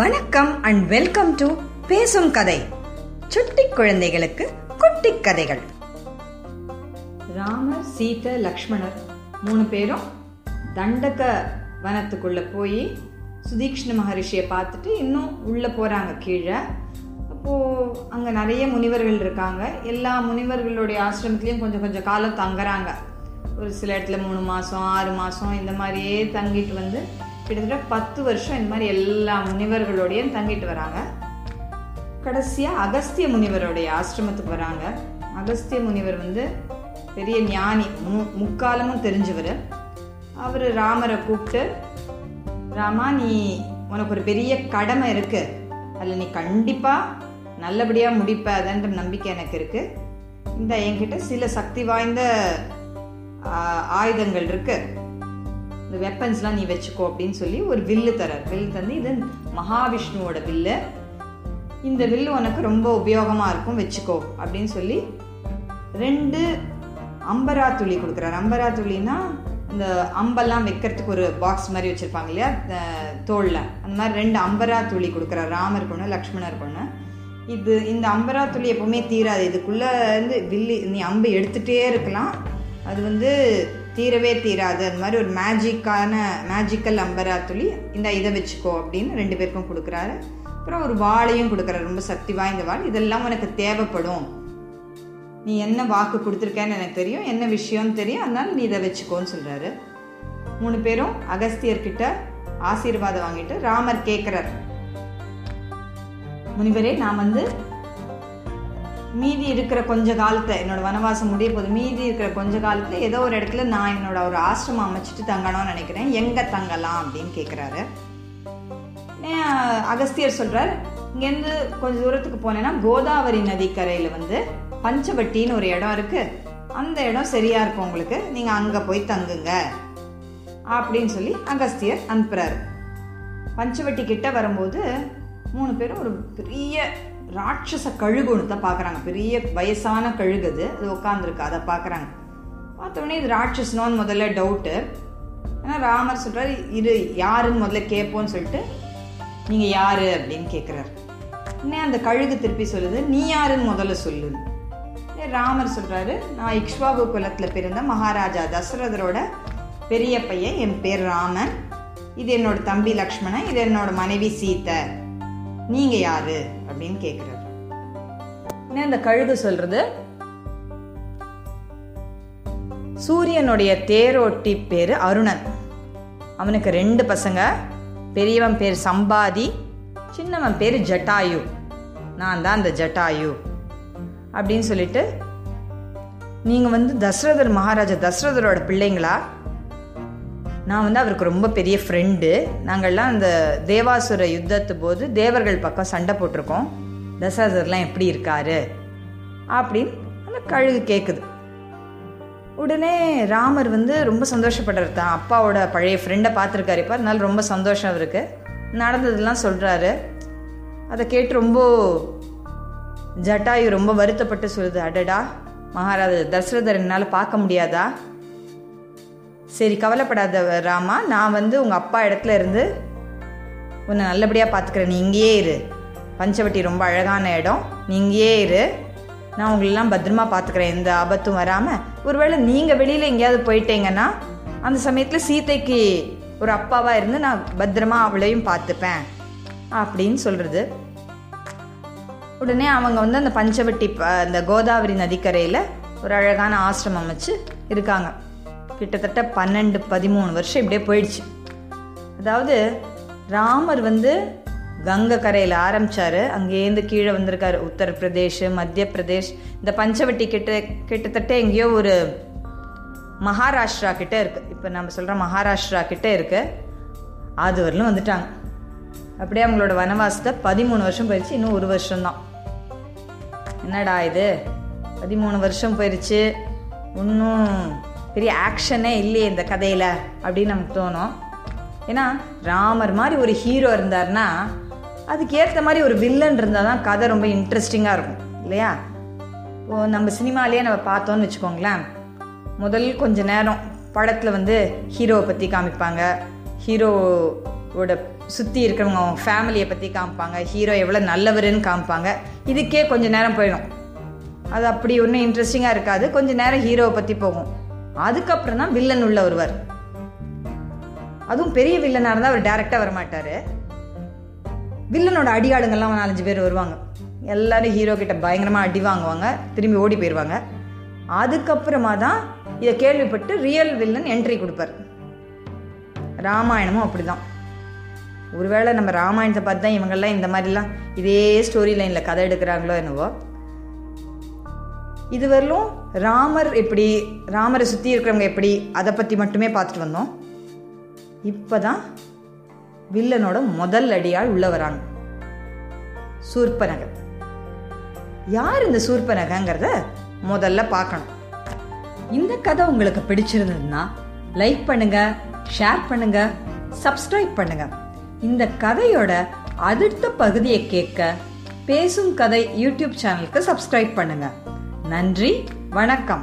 வணக்கம் and welcome to பேசும் கதை. சுட்டி குழந்தைகளுக்கு குட்டி கதைகள். ராமர் சீதை லக்ஷ்மணர் மூணு பேரும் தண்டக வனத்துக்குள்ள போய் சுதீக்ஷ்ண மகரிஷியை பார்த்துட்டு இன்னும் உள்ள போறாங்க கீழே. அப்போ அங்க நிறைய முனிவர்கள் இருக்காங்க. எல்லா முனிவர்களுடைய ஆசிரமத்திலையும் கொஞ்சம் கொஞ்சம் காலம் தங்குறாங்க. ஒரு சில இடத்துல மூணு மாசம் ஆறு மாசம் இந்த மாதிரியே தங்கிட்டு வந்து கிட்டத்தட்ட பத்து வருஷம் இந்த மாதிரி எல்லா முனிவர்களோடையும் தங்கிட்டு வராங்க. கடைசியாக அகஸ்திய முனிவருடைய ஆசிரமத்துக்கு வராங்க. அகஸ்திய முனிவர் வந்து பெரிய ஞானி மு முக்காலமும் தெரிஞ்சவர். அவர் ராமரை கூப்பிட்டு ராமா நீ உனக்கு ஒரு பெரிய கடமை இருக்கு. அதில் நீ கண்டிப்பாக நல்லபடியாக முடிப்ப. அதன்ற நம்பிக்கை எனக்கு இருக்கு. இந்த என்கிட்ட சில சக்தி வாய்ந்த ஆயுதங்கள் இருக்குது இந்த வெப்பன்ஸ்லாம் நீ வச்சுக்கோ அப்படின்னு சொல்லி ஒரு வில்லு தரார். வில்லு தந்து இது மகாவிஷ்ணுவோட வில்லு இந்த வில்லு உனக்கு ரொம்ப உபயோகமாக இருக்கும் வச்சுக்கோ அப்படின்னு சொல்லி ரெண்டு அம்பரா துளி கொடுக்குறாரு. அம்பரா துளினா இந்த அம்பெல்லாம் வைக்கிறதுக்கு ஒரு பாக்ஸ் மாதிரி வச்சுருப்பாங்க இல்லையா? தோளில். அந்த மாதிரி ரெண்டு அம்பரா துளி கொடுக்குறாரு. ராமர் பொண்ணு லக்ஷ்மணர் பொண்ணு. இது இந்த அம்பரா துளி எப்போவுமே தீராது. இதுக்குள்ளே இருந்து வில்லி நீ அம்பு எடுத்துகிட்டே இருக்கலாம். அது வந்து தீரவே தீராது. அந்த மாதிரி ஒரு மேஜிக்கான மேஜிக்கல் அம்பரா துளி இந்த இதை வச்சுக்கோ அப்படின்னு ரெண்டு பேருக்கும் கொடுக்குறாரு. அப்புறம் ஒரு வாளையும் கொடுக்குறாரு. ரொம்ப சக்தி வாய்ந்த வாள். இதெல்லாம் உனக்கு தேவைப்படும். நீ என்ன வாக்கு கொடுத்துருக்கேன்னு எனக்கு தெரியும். என்ன விஷயம்னு தெரியும். அதனால நீ இதை வச்சுக்கோன்னு சொல்றாரு. மூணு பேரும் அகஸ்தியர்கிட்ட ஆசீர்வாதம் வாங்கிட்டு ராமர் கேட்குறார் முனிவரே நான் வந்து மீதி இருக்கிற கொஞ்ச காலத்தை என்னோட வனவாசம் முடிய போது மீதி இருக்கிற கொஞ்ச காலத்துல ஏதோ ஒரு இடத்துல நான் என்னோட ஒரு ஆசிரமம் அமைச்சிட்டு தங்கணும்னு நினைக்கிறேன். எங்க தங்கலாம் அப்படின்னு கேட்குறாரு அகஸ்தியர் சொல்றார் இங்கேருந்து கொஞ்ச தூரத்துக்கு போனேன்னா கோதாவரி நதிக்கரையில வந்து பஞ்சவட்டின்னு ஒரு இடம் இருக்கு. அந்த இடம் சரியா இருக்கும் உங்களுக்கு. நீங்க அங்க போய் தங்குங்க. அப்படின்னு சொல்லி அகஸ்தியர் அனுப்புறாரு. பஞ்சவட்டி கிட்ட வரும்போது மூணு பேரும் ஒரு பெரிய ராட்சச கழுகு ஒன்று தான் பார்க்குறாங்க பெரிய வயசான கழுகு அது. அது உட்காந்துருக்கு அதை பார்க்குறாங்க பார்த்தோடனே இது ராட்சஸ்னோன்னு முதல்ல டவுட்டு ஆனால் ராமர் சொல்கிறார் இது யாருன்னு முதல்ல கேட்போன்னு சொல்லிட்டு நீங்கள் யார்? அப்படின்னு கேட்குறாரு உடனே அந்த கழுகு திருப்பி சொல்லுது நீ யாருன்னு முதல்ல சொல்லு ராமர் சொல்கிறாரு நான் இக்ஷ்வாபு குலத்தில் பிறந்த மகாராஜா தசரதரோட பெரிய பையன். என் பேர் ராமன். இது என்னோட தம்பி லக்ஷ்மணன். இது என்னோட மனைவி சீதை. நீங்க யாரு அப்படின்னு கேக்குறாரு. உடனே அந்த கழுகு சொல்றது? சூரியனுடைய தேரோட்டி பேரு அருணன். அவனுக்கு ரெண்டு பசங்க. பெரியவன் பேர் சம்பாதி சின்னவன் பேர் ஜட்டாயு. நான் தான் அந்த ஜட்டாயு அப்படின்னு சொல்லிட்டு நீங்கள் வந்து தசரதர் மகாராஜா தசரதரோட பிள்ளைங்களா? நான் வந்து அவருக்கு ரொம்ப பெரிய ஃப்ரெண்டு நாங்கள்லாம் அந்த தேவாசுர யுத்தத்து போது தேவர்கள் பக்கம் சண்டை போட்டிருக்கோம். தசரதர்லாம் எப்படி இருக்காரு? அப்படின்னு அந்த கழுகு கேட்குது உடனே ராமர் வந்து ரொம்ப சந்தோஷப்படுறாரு. தான் அப்பாவோட பழைய ஃப்ரெண்டை பார்த்துருக்காரு. இப்போ அதனால ரொம்ப சந்தோஷம் இருக்கு நடந்ததெல்லாம் சொல்கிறாரு அதை கேட்டு ரொம்ப ஜட்டாயு ரொம்ப வருத்தப்பட்டு சொல்லுது. அடடா மகாராஜா தசரதர் என்னால் பார்க்க முடியாதா? சரி கவலைப்படாத ராமா. நான் வந்து உங்கள் அப்பா இடத்துல இருந்து உன்னை நல்லபடியாக பார்த்துக்கிறேன் நீ இங்கேயே இரு. பஞ்சவட்டி ரொம்ப அழகான இடம். நீ இங்கேயே இரு. நான் உங்களெல்லாம் பத்திரமா பார்த்துக்கிறேன் எந்த ஆபத்தும் வராமல் ஒருவேளை நீங்கள் வெளியில் எங்கேயாவது போயிட்டீங்கன்னா அந்த சமயத்தில் சீதைக்கு ஒரு அப்பாவாக இருந்து நான் பத்திரமா அவளையும் பார்த்துப்பேன் அப்படின்னு சொல்கிறது உடனே அவங்க வந்து அந்த பஞ்சவட்டி அந்த கோதாவரி நதிக்கரையில் ஒரு அழகான ஆசிரமம் வச்சு இருக்காங்க. கிட்டத்தட்ட பன்னெண்டு பதிமூணு வருஷம் இப்படியே போயிடுச்சு. அதாவது ராமர் வந்து கங்கை கரையில் ஆரம்பித்தார் அங்கேருந்து கீழே வந்திருக்காரு. உத்தரப்பிரதேஷ் மத்திய பிரதேஷ் இந்த பஞ்சவட்டி கிட்ட கிட்டத்தட்ட எங்கேயோ ஒரு மகாராஷ்டிரா கிட்டே இருக்குது இப்போ நம்ம சொல்கிற மகாராஷ்டிரா கிட்டே இருக்கு. அது வரலும் வந்துட்டாங்க. அப்படியே அவங்களோட வனவாசத்தை பதிமூணு வருஷம் போயிடுச்சு. இன்னும் ஒரு வருஷம்தான். என்னடா இது? பதிமூணு வருஷம் போயிடுச்சு இன்னும் பெரிய ஆக்ஷனே இல்லையே இந்த கதையில் அப்படின்னு நமக்கு தோணும். ஏன்னா ராமர் மாதிரி ஒரு ஹீரோ இருந்தார்னா அதுக்கு ஏற்ற மாதிரி ஒரு வில்லன் இருந்தால் தான் கதை ரொம்ப இன்ட்ரெஸ்டிங்காக இருக்கும் இல்லையா? இப்போ நம்ம சினிமாலேயே நம்ம பார்த்தோன்னு வச்சுக்கோங்களேன். முதல் கொஞ்ச நேரம் படத்தில் வந்து ஹீரோவை பற்றி காமிப்பாங்க. ஹீரோவோட சுற்றி இருக்கிறவங்க அவங்க ஃபேமிலியை பற்றி காமிப்பாங்க. ஹீரோ எவ்வளோ நல்லவருன்னு காமிப்பாங்க. இதுக்கே கொஞ்சம் நேரம் போயிடும். அது அப்படி ஒன்றும் இன்ட்ரெஸ்டிங்காக இருக்காது. கொஞ்சம் நேரம் ஹீரோவை பற்றி போகும். அதுக்கப்புறம் தான் வில்லன் உள்ள வருவார். அதுவும் பெரிய வில்லனாக இருந்தால் அவர் டேரெக்டாக வரமாட்டார். வில்லனோட அடியாளுங்கள்லாம் நாலஞ்சு பேர் வருவாங்க. எல்லாரும் ஹீரோ கிட்ட பயங்கரமாக அடி வாங்குவாங்க. திரும்பி ஓடி போயிடுவாங்க அதுக்கப்புறமா தான் இதை கேள்விப்பட்டு ரியல் வில்லன் என்ட்ரி கொடுப்பார். ராமாயணமும் அப்படிதான். ஒருவேளை நம்ம ராமாயணத்தை பார்த்து தான் இவங்கெல்லாம் இந்த மாதிரிலாம் இதே ஸ்டோரி லைனில் கதை எடுக்கிறாங்களோ என்னவோ. இதுவரையிலும் ராமர் எப்படி ராமரை சுற்றி இருக்கிறவங்க எப்படி அதை பற்றி மட்டுமே பார்த்துட்டு வந்தோம். இப்போ தான் வில்லனோட முதல் அடியால் உள்ள வராங்க. யார் இந்த சூர்பனகங்கிறத முதல்ல பார்க்கணும். இந்த கதை உங்களுக்கு பிடிச்சிருந்ததுன்னா லைக் பண்ணுங்க ஷேர் பண்ணுங்க சப்ஸ்கிரைப் பண்ணுங்க. இந்த கதையோட அடுத்த பகுதியை கேட்க பேசும் கதை யூடியூப் சேனலுக்கு சப்ஸ்கிரைப் பண்ணுங்கள் நன்றி வணக்கம்.